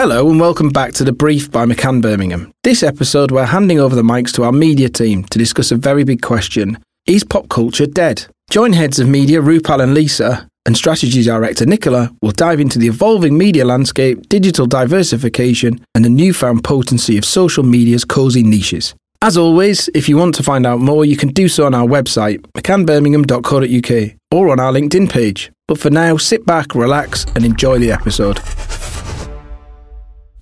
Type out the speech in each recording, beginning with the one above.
Hello and welcome back to The Brief by McCann Birmingham. This episode, we're handing over the mics to our media team to discuss a very big question Is pop culture dead? Join heads of media Ruepal and Lisa and strategy director Nicola will dive into the evolving media landscape, digital diversification, and the newfound potency of social media's cosy niches. As always, if you want to find out more, you can do so on our website, mccannbirmingham.co.uk, or on our LinkedIn page. But for now, sit back, relax, and enjoy the episode.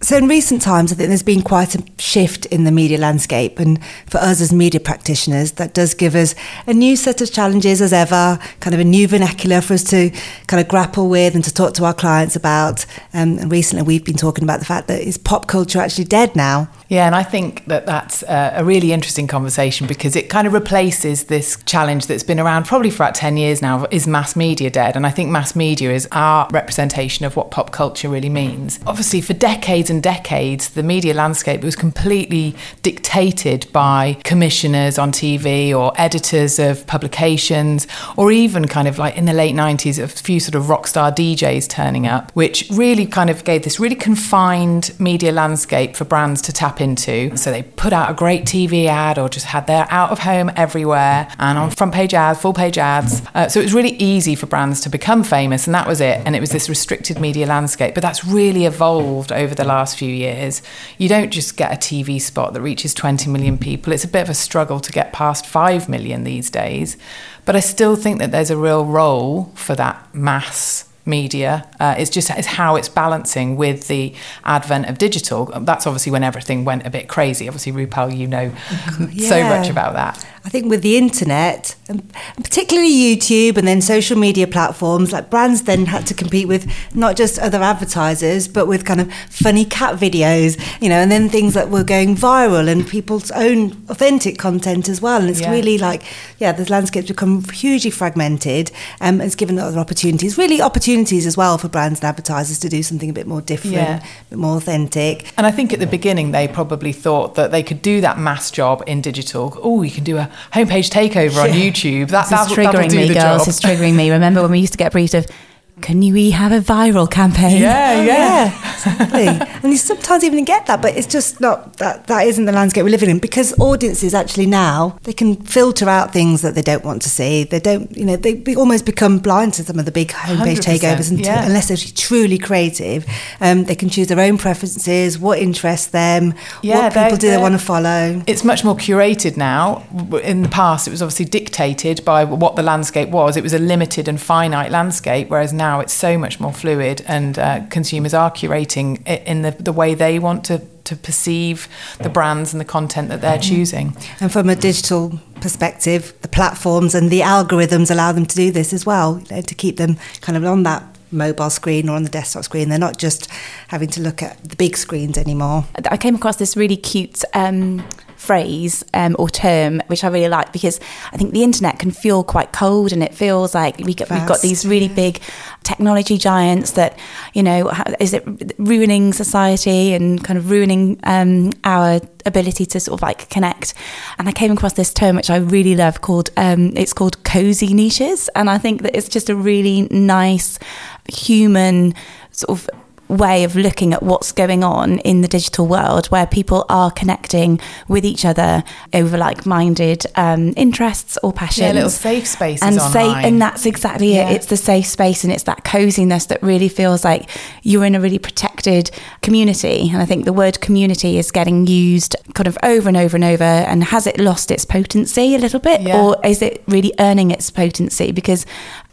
So, in recent times, I think there's been quite a shift in the media landscape. And for us as media practitioners, that does give us a new set of challenges as ever, kind of a new vernacular for us to kind of grapple with and to talk to our clients about. Um, and recently, we've been talking about the fact that is pop culture actually dead now? Yeah, and I think that that's a really interesting conversation because it kind of replaces this challenge that's been around probably for about 10 years now is mass media dead? And I think mass media is our representation of what pop culture really means. Obviously, for decades and decades, the media landscape was completely dictated by commissioners on TV or editors of publications, or even kind of like in the late 90s, a few sort of rock star DJs turning up, which really kind of gave this really confined media landscape for brands to tap into. So they put out a great TV ad or just had their out of home everywhere and on front page ads, full page ads. Uh, so it was really easy for brands to become famous, and that was it. And it was this restricted media landscape. But that's really evolved over the last few years. You don't just get a TV spot that reaches 20 million people, it's a bit of a struggle to get past 5 million these days. But I still think that there's a real role for that mass media. Uh, it's just it's how it's balancing with the advent of digital. That's obviously when everything went a bit crazy. Obviously, Ruepal, you know yeah. so much about that. I think with the internet, and particularly YouTube and then social media platforms, like brands then had to compete with not just other advertisers, but with kind of funny cat videos, you know, and then things that were going viral and people's own authentic content as well. And it's yeah. really like, yeah, the landscape's become hugely fragmented um, and it's given other opportunities, really opportunities as well for brands and advertisers to do something a bit more different, yeah. a bit more authentic. And I think at the beginning they probably thought that they could do that mass job in digital. Oh, you can do a homepage takeover on YouTube. That, that's triggering me, girls. Job. It's triggering me. Remember when we used to get briefed of can we have a viral campaign? Yeah, yeah. yeah exactly. and you sometimes even get that, but it's just not that that isn't the landscape we're living in because audiences actually now they can filter out things that they don't want to see. They don't, you know, they almost become blind to some of the big homepage takeovers and yeah. unless they're truly creative. Um, they can choose their own preferences, what interests them, yeah, what people do they want to follow. It's much more curated now. In the past, it was obviously dictated by what the landscape was. It was a limited and finite landscape, whereas now now it's so much more fluid and uh, consumers are curating in the, the way they want to, to perceive the brands and the content that they're choosing. And from a digital perspective, the platforms and the algorithms allow them to do this as well, you know, to keep them kind of on that mobile screen or on the desktop screen. They're not just having to look at the big screens anymore. I came across this really cute um, phrase um, or term, which I really like because I think the internet can feel quite cold and it feels like we we've got these really big technology giants that, you know, is it ruining society and kind of ruining um, our ability to sort of like connect. And I came across this term which I really love called um, it's called cozy niches, and I think that it's just a really nice human sort of way of looking at what's going on in the digital world where people are connecting with each other over like-minded um, interests or passions. Yeah, little safe spaces and safe, and that's exactly yeah. it. It's the safe space and it's that coziness that really feels like you're in a really protected community. And I think the word community is getting used kind of over and over and over. And has it lost its potency a little bit, yeah. or is it really earning its potency? Because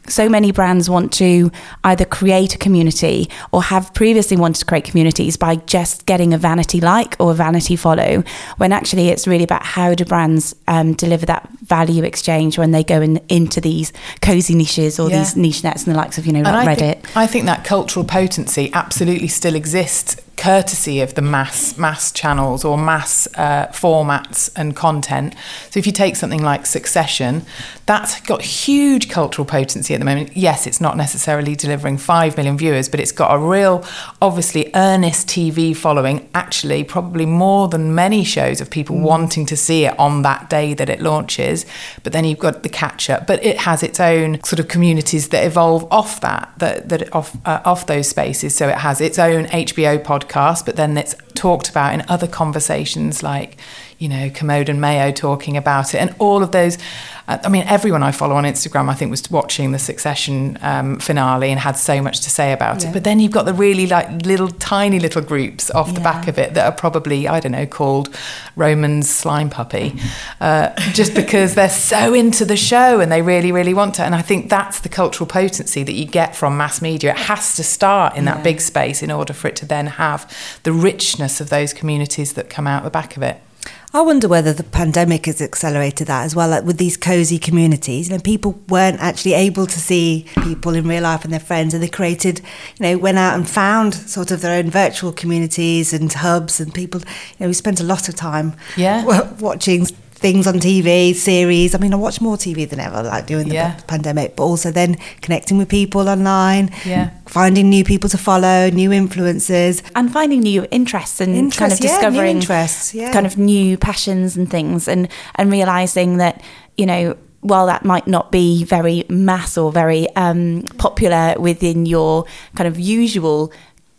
so many brands want to either create a community or have previously wanted to create communities by just getting a vanity like or a vanity follow when actually it's really about how do brands um, deliver that value exchange when they go in, into these cozy niches or yeah. these niche nets and the likes of you know like I reddit think, I think that cultural potency absolutely still exists courtesy of the mass mass channels or mass uh, formats and content. So if you take something like Succession, that's got huge cultural potency at the moment. Yes, it's not necessarily delivering five million viewers, but it's got a real, obviously earnest TV following. Actually, probably more than many shows of people mm. wanting to see it on that day that it launches. But then you've got the catch up. But it has its own sort of communities that evolve off that, that that off uh, off those spaces. So it has its own HBO podcast podcast, but then it's talked about in other conversations like, you know, Kermode and Mayo talking about it, and all of those. Uh, I mean, everyone I follow on Instagram, I think, was watching the Succession um, finale and had so much to say about yeah. it. But then you've got the really like little tiny little groups off yeah. the back of it that are probably I don't know called Roman's slime puppy, uh, just because they're so into the show and they really really want to. And I think that's the cultural potency that you get from mass media. It has to start in yeah. that big space in order for it to then have the richness of those communities that come out the back of it. I wonder whether the pandemic has accelerated that as well, like with these cozy communities. You know, people weren't actually able to see people in real life and their friends, and they created, you know, went out and found sort of their own virtual communities and hubs, and people. You know, we spent a lot of time, yeah, watching things on TV, series. I mean, I watch more TV than ever, like during the yeah. pandemic, but also then connecting with people online, yeah. finding new people to follow, new influences, and finding new interests and interests, kind of discovering interests, yeah. kind of new passions and things, and and realizing that you know while that might not be very mass or very um, popular within your kind of usual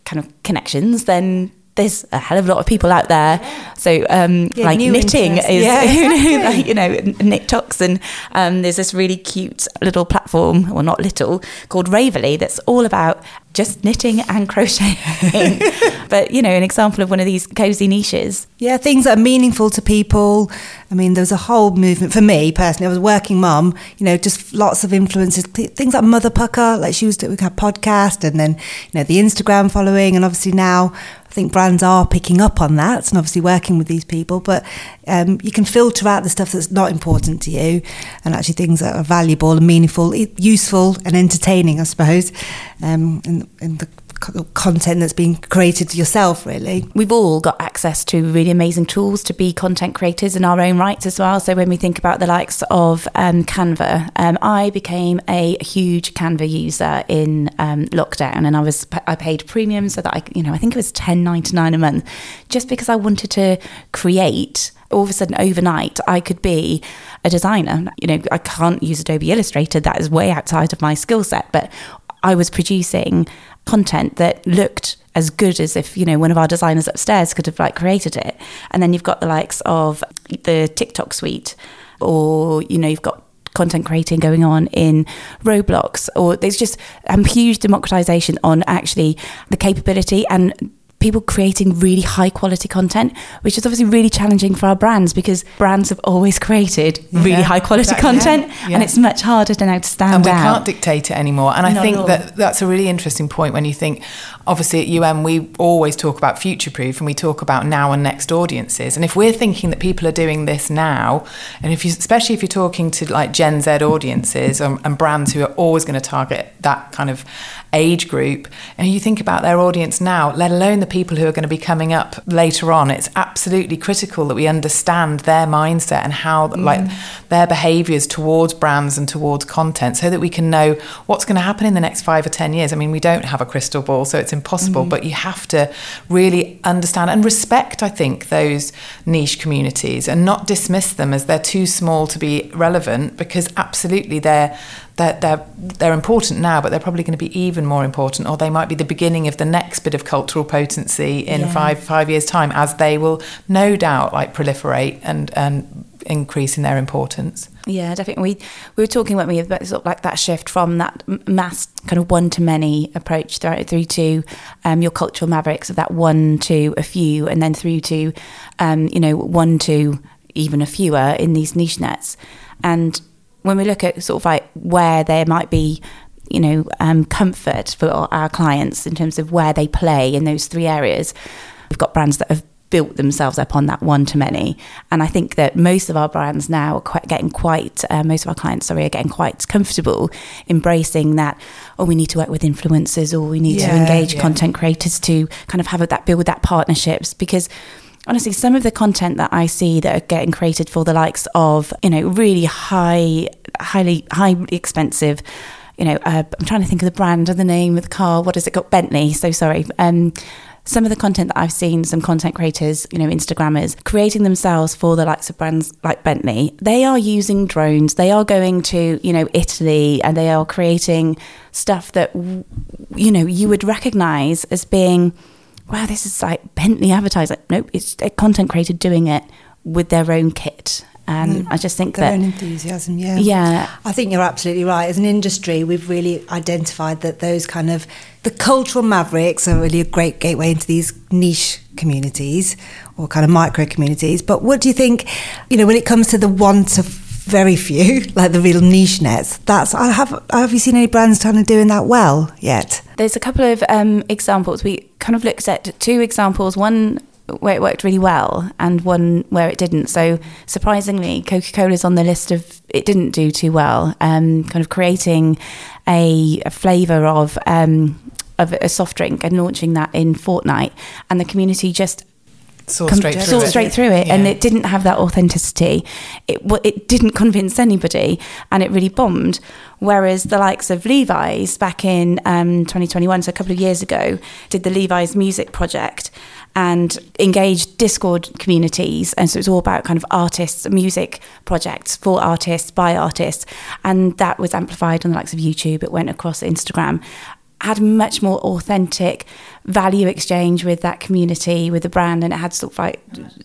kind of connections, then there's a hell of a lot of people out there. So, um, yeah, like knitting interest. is, yeah, exactly. like, you know, knit talks, and um, there's this really cute little platform, or not little, called Ravelry that's all about just knitting and crocheting. but, you know, an example of one of these cozy niches. Yeah, things that are meaningful to people. I mean, there's a whole movement for me personally. I was a working mum, you know, just lots of influences. Things like Mother Pukka, like she was doing her podcast, and then, you know, the Instagram following, and obviously now I think brands are picking up on that and obviously working with these people, but um, you can filter out the stuff that's not important to you and actually things that are valuable and meaningful, useful and entertaining, I suppose, um, in, the content that's being created yourself really. We've all got access to really amazing tools to be content creators in our own rights as well. So when we think about the likes of um, canva um, i became a huge canva user in um, lockdown and i was i paid premium so that i you know i think it was 10.99 a month just because i wanted to create. All of a sudden overnight I could be a designer. You know, I can't use Adobe Illustrator, that is way outside of my skill set, but I was producing content that looked as good as if you know one of our designers upstairs could have like created it. And then you've got the likes of the tiktok suite or you know you've got content creating going on in roblox or there's just a huge democratization on actually the capability and people creating really high quality content, which is obviously really challenging for our brands because brands have always created yeah, really high quality exactly. content yeah, yeah. and it's much harder to now to stand out. and we out. can't dictate it anymore. And Not I think that that's a really interesting point when you think, obviously at UM we always talk about future proof and we talk about now and next audiences. And if we're thinking that people are doing this now, and if you, especially if you're talking to like Gen Z audiences and, and brands who are always going to target that kind of age group, and you think about their audience now, let alone the people who are going to be coming up later on, it's absolutely critical that we understand their mindset and how mm. like their behaviors towards brands and towards content so that we can know what's going to happen in the next 5 or 10 years. I mean, we don't have a crystal ball, so it's impossible, mm. but you have to really understand and respect I think those niche communities and not dismiss them as they're too small to be relevant because absolutely they're they're, they're, they're important now, but they're probably going to be even more important, or they might be the beginning of the next bit of cultural potency in yeah. five five years' time, as they will no doubt like proliferate and and increase in their importance. Yeah, definitely. We we were talking about me about sort of like that shift from that mass kind of one to many approach through, through to um, your cultural mavericks of that one to a few, and then through to um, you know one to even a fewer in these niche nets, and when we look at sort of like where there might be you know um, comfort for our clients in terms of where they play in those three areas we've got brands that have built themselves up on that one to many and i think that most of our brands now are quite getting quite uh, most of our clients sorry are getting quite comfortable embracing that oh we need to work with influencers or we need yeah, to engage yeah. content creators to kind of have that build that partnerships because honestly, some of the content that I see that are getting created for the likes of, you know, really high, highly, highly expensive, you know, uh, I'm trying to think of the brand and the name of the car. What has it got? Bentley. So sorry. Um, some of the content that I've seen, some content creators, you know, Instagrammers, creating themselves for the likes of brands like Bentley, they are using drones. They are going to, you know, Italy and they are creating stuff that, you know, you would recognize as being wow, this is like Bentley advertising. Nope, it's a content creator doing it with their own kit. And mm. I just think their that own enthusiasm, yeah, yeah. I think you're absolutely right. As an industry, we've really identified that those kind of the cultural mavericks are really a great gateway into these niche communities or kind of micro communities. But what do you think? You know, when it comes to the want of very few, like the real niche nets. That's I have. Have you seen any brands kind of doing that well yet? There's a couple of um, examples. We kind of looked at two examples. One where it worked really well and one where it didn't. So surprisingly, Coca Cola is on the list of it didn't do too well. Um, kind of creating a, a flavour of um, of a soft drink and launching that in Fortnite, and the community just saw com- straight, through, saw it. straight through it, yeah. and it didn't have that authenticity. It it didn't convince anybody, and it really bombed. Whereas the likes of Levi's back in um, 2021, so a couple of years ago, did the Levi's Music Project and engaged Discord communities, and so it's all about kind of artists, music projects for artists by artists, and that was amplified on the likes of YouTube. It went across Instagram, had much more authentic value exchange with that community, with the brand, and it had sort of like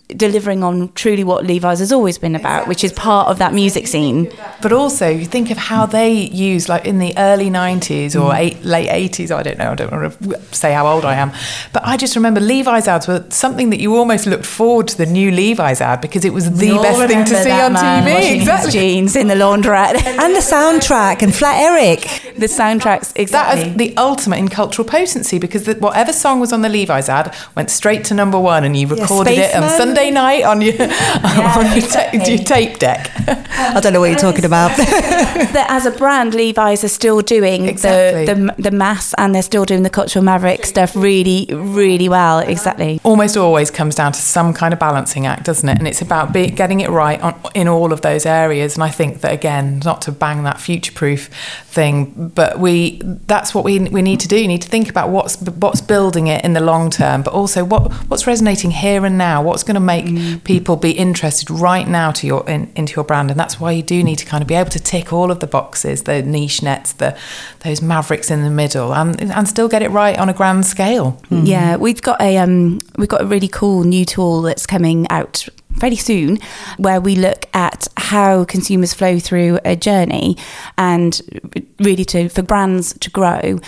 delivering on truly what Levi's has always been about, which is part of that music scene. But also, you think of how they use, like in the early 90s or mm. eight, late 80s, I don't know, I don't want to say how old I am, but I just remember Levi's ads were something that you almost looked forward to the new Levi's ad because it was the best thing to see on TV. Exactly. jeans in the laundrette. and the soundtrack and Flat Eric. The soundtracks, exactly. That is the ultimate in cultural potency because the, whatever whatever song was on the Levi's ad went straight to number one, and you recorded yeah, it on Sunday night on your yeah, on your, ta- your, tape deck. I don't know what you're talking about. that as a brand, Levi's are still doing exactly. the, the the mass, and they're still doing the cultural maverick stuff really, really well. Exactly. Almost always comes down to some kind of balancing act, doesn't it? And it's about be, getting it right on, in all of those areas. And I think that again, not to bang that future-proof thing, but we that's what we we need to do. You need to think about what's what's built building it in the long term, but also what what's resonating here and now. What's going to make mm. people be interested right now to your in, into your brand, and that's why you do need to kind of be able to tick all of the boxes, the niche nets, the those mavericks in the middle, and and still get it right on a grand scale. Mm. Yeah, we've got a um, we've got a really cool new tool that's coming out very soon where we look at how consumers flow through a journey and really to for brands to grow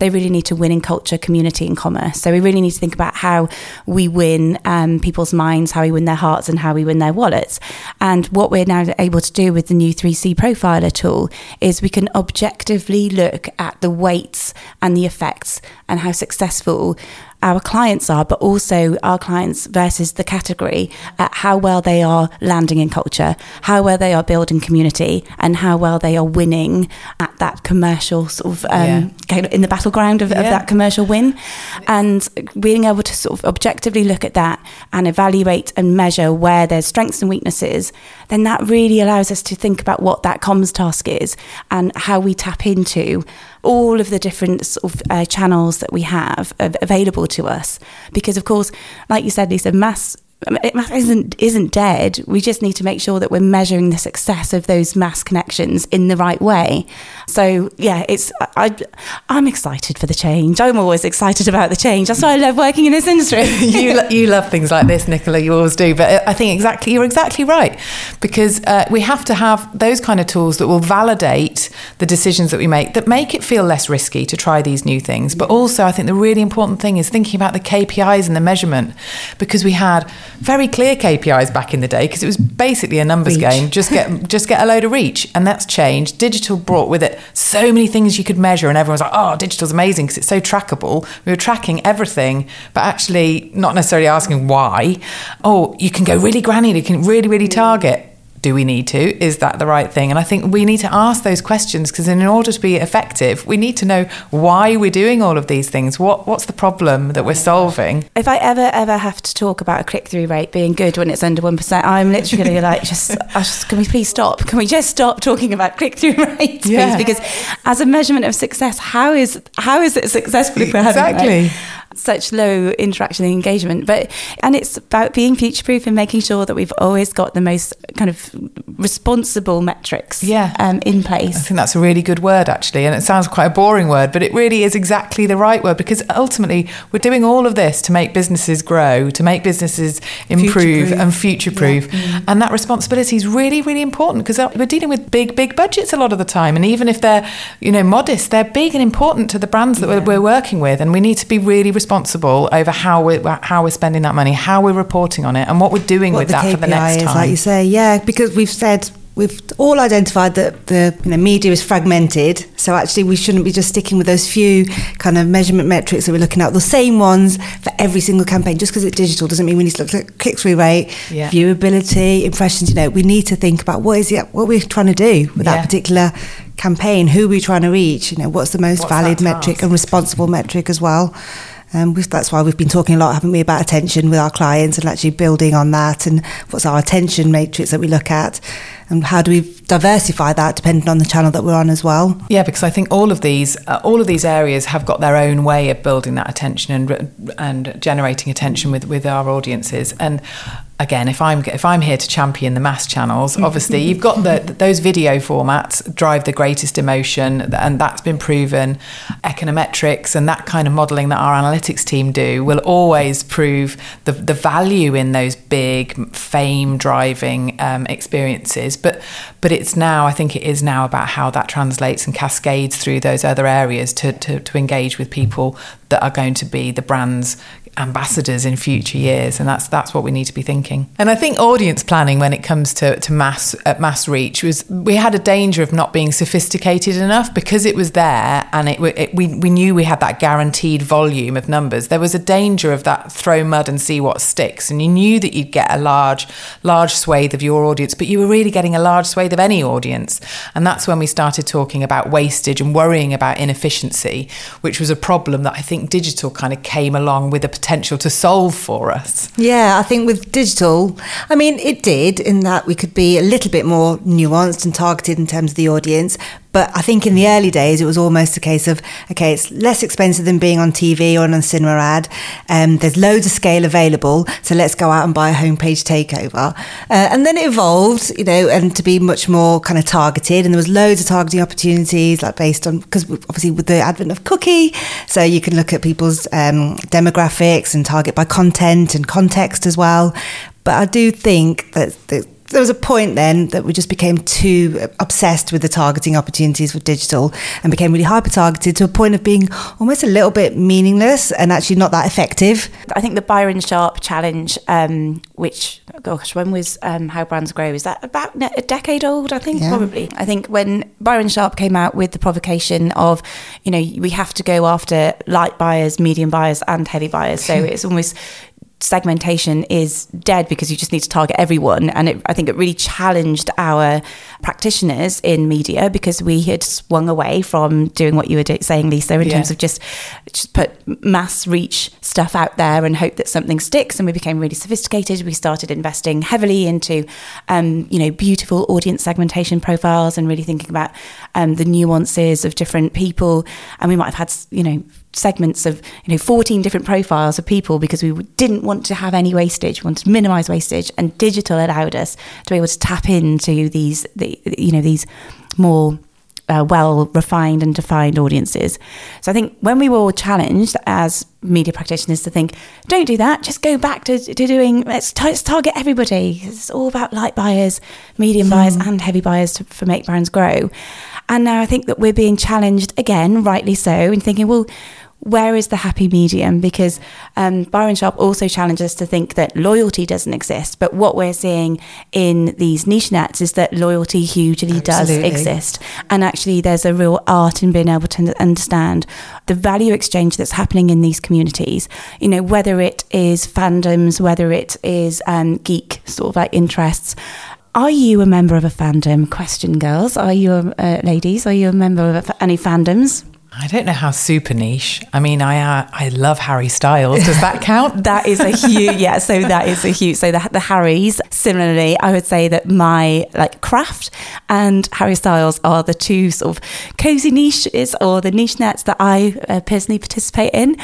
they really need to win in culture community and commerce. So we really need to think about how we win um, people's minds how we win their hearts and how we win their wallets. And what we're now able to do with the new 3c profiler tool is we can objectively look at the weights and the effects and how successful our clients are, but also our clients versus the category at how well they are landing in culture, how well they are building community, and how well they are winning at that commercial sort of um, yeah. in the battleground of, yeah. of, that commercial win. And being able to sort of objectively look at that and evaluate and measure where there's strengths and weaknesses, then that really allows us to think about what that comms task is and how we tap into all of the different sort of uh, channels that we have available to us. Because, of course, like you said, Lisa, mass it isn't isn't dead. We just need to make sure that we're measuring the success of those mass connections in the right way. So yeah, it's I I'm excited for the change. I'm always excited about the change. That's why I love working in this industry. you you love things like this, Nicola. You always do. But I think exactly you're exactly right because uh, we have to have those kind of tools that will validate the decisions that we make that make it feel less risky to try these new things. But also, I think the really important thing is thinking about the KPIs and the measurement because we had very clear KPIs back in the day because it was basically a numbers reach. game. Just get just get a load of reach, and that's changed. Digital brought with it so many things you could measure, and everyone's like, "Oh, digital's amazing because it's so trackable." We were tracking everything, but actually not necessarily asking why. Oh, you can go really granular. You can really really target do we need to? Is that the right thing? And I think we need to ask those questions because in order to be effective, we need to know why we're doing all of these things. What what's the problem that we're solving? If I ever ever have to talk about a click through rate being good when it's under one percent, I'm literally like, just, just, can we please stop? Can we just stop talking about click through rates, please? Because as a measurement of success, how is how is it successful? Exactly. Such low interaction and engagement. But and it's about being future proof and making sure that we've always got the most kind of responsible metrics yeah. um, in place. I think that's a really good word actually, and it sounds quite a boring word, but it really is exactly the right word because ultimately we're doing all of this to make businesses grow, to make businesses improve future-proof. and future proof, yeah. mm. and that responsibility is really really important because we're dealing with big big budgets a lot of the time, and even if they're you know modest, they're big and important to the brands that yeah. we're, we're working with, and we need to be really responsible over how we're how we're spending that money, how we're reporting on it, and what we're doing what with that KPI for the next is, time. Like you say, yeah, because we've said we've all identified that the you know, media is fragmented. So actually, we shouldn't be just sticking with those few kind of measurement metrics that we're looking at, the same ones for every single campaign. Just because it's digital doesn't mean we need to look at click through rate, yeah. viewability, impressions. You know, we need to think about what is it, what we're trying to do with yeah. that particular campaign. Who are we trying to reach? You know, what's the most what's valid metric and responsible metric as well. Um, that's why we've been talking a lot, haven't we, about attention with our clients and actually building on that and what's our attention matrix that we look at and how do we diversify that depending on the channel that we're on as well. Yeah, because I think all of these uh, all of these areas have got their own way of building that attention and and generating attention with with our audiences and again, if I'm if I'm here to champion the mass channels, obviously you've got the those video formats drive the greatest emotion, and that's been proven. Econometrics and that kind of modelling that our analytics team do will always prove the the value in those big fame driving um, experiences. But but it's now I think it is now about how that translates and cascades through those other areas to to, to engage with people that are going to be the brand's ambassadors in future years and that's that's what we need to be thinking. And i think audience planning when it comes to, to mass at mass reach was we had a danger of not being sophisticated enough because it was there and it, it, we, we knew we had that guaranteed volume of numbers. There was a danger of that throw mud and see what sticks and you knew that you'd get a large large swathe of your audience but you were really getting a large swathe of any audience. And that's when we started talking about wastage and worrying about inefficiency which was a problem that i think digital kind of came along with a potential to solve for us. Yeah, I think with digital, I mean, it did in that we could be a little bit more nuanced and targeted in terms of the audience, but I think in the early days, it was almost a case of, okay, it's less expensive than being on TV or on a cinema ad. Um, there's loads of scale available. So let's go out and buy a homepage takeover. Uh, and then it evolved, you know, and to be much more kind of targeted. And there was loads of targeting opportunities, like based on, because obviously with the advent of cookie, so you can look at people's um, demographics and target by content and context as well. But I do think that, that there was a point then that we just became too obsessed with the targeting opportunities for digital and became really hyper targeted to a point of being almost a little bit meaningless and actually not that effective. I think the Byron Sharp challenge, um, which, gosh, when was um, How Brands Grow? Is that about a decade old? I think yeah. probably. I think when Byron Sharp came out with the provocation of, you know, we have to go after light buyers, medium buyers, and heavy buyers. So it's almost segmentation is dead because you just need to target everyone. And it, I think it really challenged our practitioners in media because we had swung away from doing what you were saying, Lisa, in yeah. terms of just just put mass reach stuff out there and hope that something sticks. And we became really sophisticated. We started investing heavily into, um, you know, beautiful audience segmentation profiles and really thinking about um, the nuances of different people. And we might have had, you know, segments of you know 14 different profiles of people because we didn't want to have any wastage we wanted to minimize wastage and digital allowed us to be able to tap into these the, you know these more uh, well refined and defined audiences. So I think when we were all challenged as media practitioners to think, don't do that, just go back to, to doing, let's, t- let's target everybody. It's all about light buyers, medium mm. buyers, and heavy buyers to, for Make Brands Grow. And now I think that we're being challenged again, rightly so, in thinking, well, where is the happy medium? Because um, Byron Sharp also challenges us to think that loyalty doesn't exist. But what we're seeing in these niche nets is that loyalty hugely Absolutely. does exist. And actually, there's a real art in being able to understand the value exchange that's happening in these communities. You know, whether it is fandoms, whether it is um, geek sort of like interests. Are you a member of a fandom? Question, girls. Are you, uh, ladies? Are you a member of any fandoms? I don't know how super niche. I mean, I uh, I love Harry Styles. Does that count? that is a huge yeah. So that is a huge. So the the Harrys. Similarly, I would say that my like craft and Harry Styles are the two sort of cozy niches or the niche nets that I uh, personally participate in.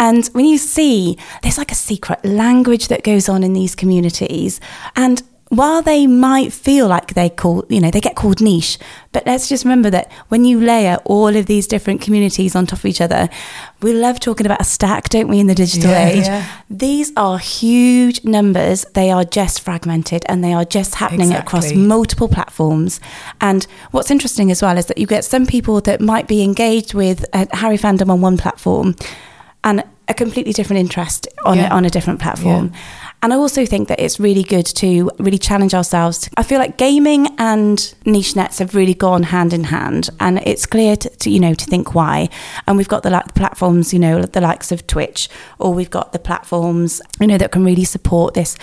And when you see there's like a secret language that goes on in these communities, and while they might feel like they call, you know, they get called niche, but let's just remember that when you layer all of these different communities on top of each other, we love talking about a stack, don't we, in the digital Yeah, age? yeah. These are huge numbers. They are just fragmented and they are just happening across multiple platforms. And what's interesting as well is that you get some people that might be engaged with a Harry fandom on one platform and a completely different interest on, Yeah. a, on a different platform. And I also think that it's really good to really challenge ourselves. I feel like gaming and niche nets have really gone hand in hand, and it's clear to, to you know to think why. And we've got the like platforms, you know, the likes of Twitch, or we've got the platforms, you know, that can really support this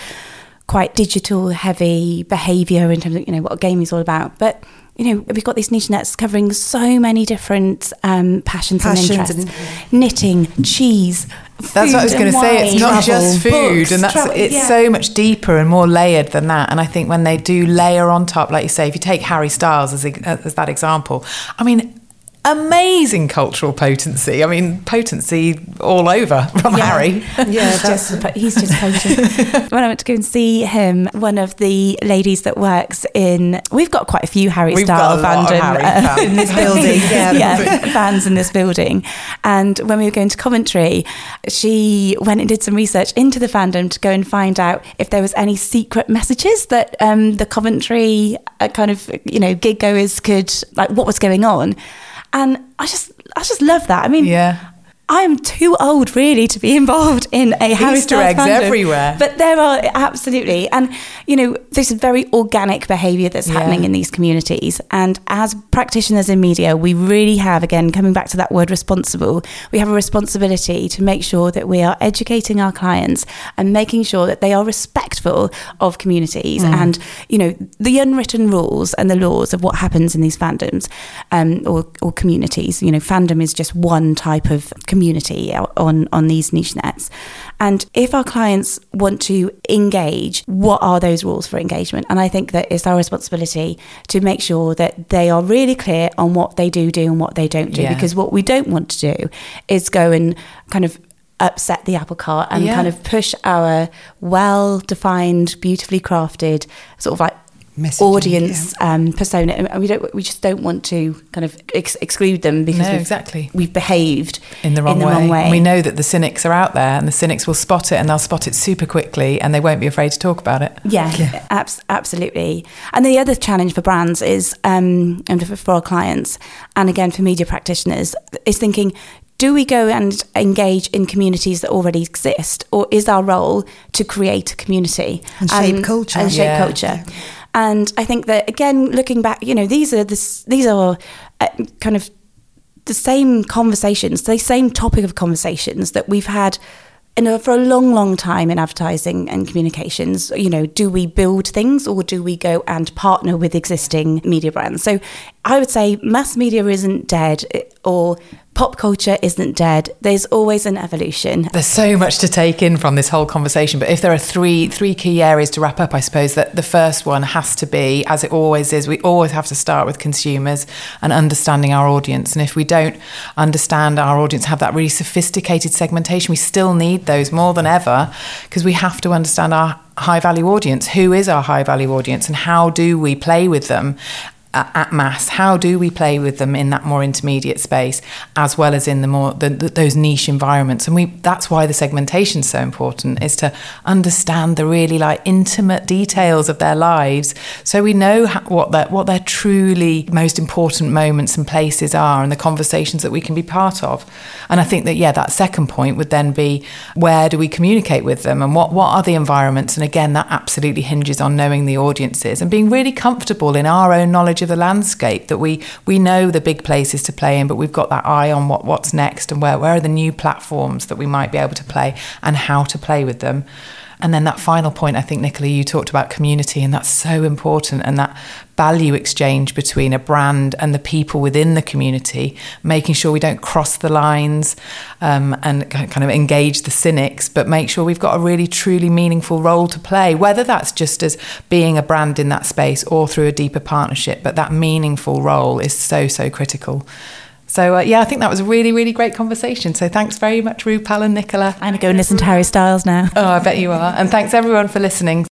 quite digital heavy behavior in terms of you know what gaming is all about. But you know, we've got these niche nets covering so many different um, passions, Passions and and interests: knitting, cheese. That's what I was going to say. It's not travel, just food, books, and that's travel- it's yeah. so much deeper and more layered than that. And I think when they do layer on top, like you say, if you take Harry Styles as, as that example, I mean, amazing cultural potency. I mean, potency all over from Yeah. Harry. Yeah, He's just, he's just potent. when I went to go and see him, one of the ladies that works in, we've got quite a few Harry We've style got a lot of fandom uh, fans. in this building. Yeah. yeah, fans in this building. And when we were going to Coventry, she went and did some research into the fandom to go and find out if there was any secret messages that um, the Coventry uh, kind of you know gig goers could like what was going on. And I just, I just love that. I mean, Yeah. I am too old really to be involved in a Harry Easter Styles eggs fandom. everywhere. But there are absolutely, and you know, this is very organic behaviour that's Yeah. happening in these communities. And as practitioners in media, we really have, again, coming back to that word responsible, we have a responsibility to make sure that we are educating our clients and making sure that they are respectful of communities Mm. and you know the unwritten rules and the laws of what happens in these fandoms um, or, or communities. You know, fandom is just one type of community on on these niche nets. And if our clients want to engage, what are those rules for engagement? And I think that it's our responsibility to make sure that they are really clear on what they do do and what they don't do. Yeah. Because what we don't want to do is go and kind of upset the apple cart and Yeah. kind of push our well defined, beautifully crafted sort of like Messaging, audience um, persona. And we don't. We just don't want to kind of ex- exclude them because No, we've, exactly. we've behaved in the wrong, way. wrong way. We know that the cynics are out there, and the cynics will spot it, and they'll spot it super quickly, and they won't be afraid to talk about it. Yeah, abs- absolutely. And the other challenge for brands is, um, and for, for our clients, and again for media practitioners, is thinking. Do we go and engage in communities that already exist, or is our role to create a community And shape culture. And shape Yeah. culture. And I think that again, looking back, you know, these are this, these are uh, kind of the same conversations, the same topic of conversations that we've had in a, for a long, long time in advertising and communications. You know, do we build things or do we go and partner with existing media brands? So I would say mass media isn't dead or pop culture isn't dead. There's always an evolution. There's so much to take in from this whole conversation, but if there are three three key areas to wrap up, I suppose that the first one has to be, as it always is, we always have to start with consumers and understanding our audience. And if we don't understand our audience, have that really sophisticated segmentation, we still need those more than ever because we have to understand our high value audience. Who is our high value audience, and how do we play with them? Uh, at mass. How do we play with them in that more intermediate space as well as in the more the, the, those niche environments? And we that's why the segmentation is so important is to understand the really like intimate details of their lives so we know ha- what their what their truly most important moments and places are and the conversations that we can be part of. And i think that yeah that second point would then be where do we communicate with them and what what are the environments? And again that absolutely hinges on knowing the audiences and being really comfortable in our own of the landscape that we we know the big places to play in but we've got that eye on what what's next and where where are the new platforms that we might be able to play and how to play with them And then that final point, I think, Nicola, you talked about community, and that's so important. And that value exchange between a brand and the people within the community, making sure we don't cross the lines um, and kind of engage the cynics, but make sure we've got a really truly meaningful role to play, whether that's just as being a brand in that space or through a deeper partnership. But that meaningful role is so, so critical. So, uh, yeah, I think that was a really, really great conversation. So, thanks very much, Ruepal and Nicola. I'm going to go and listen to Harry Styles now. Oh, I bet you are. And thanks everyone for listening.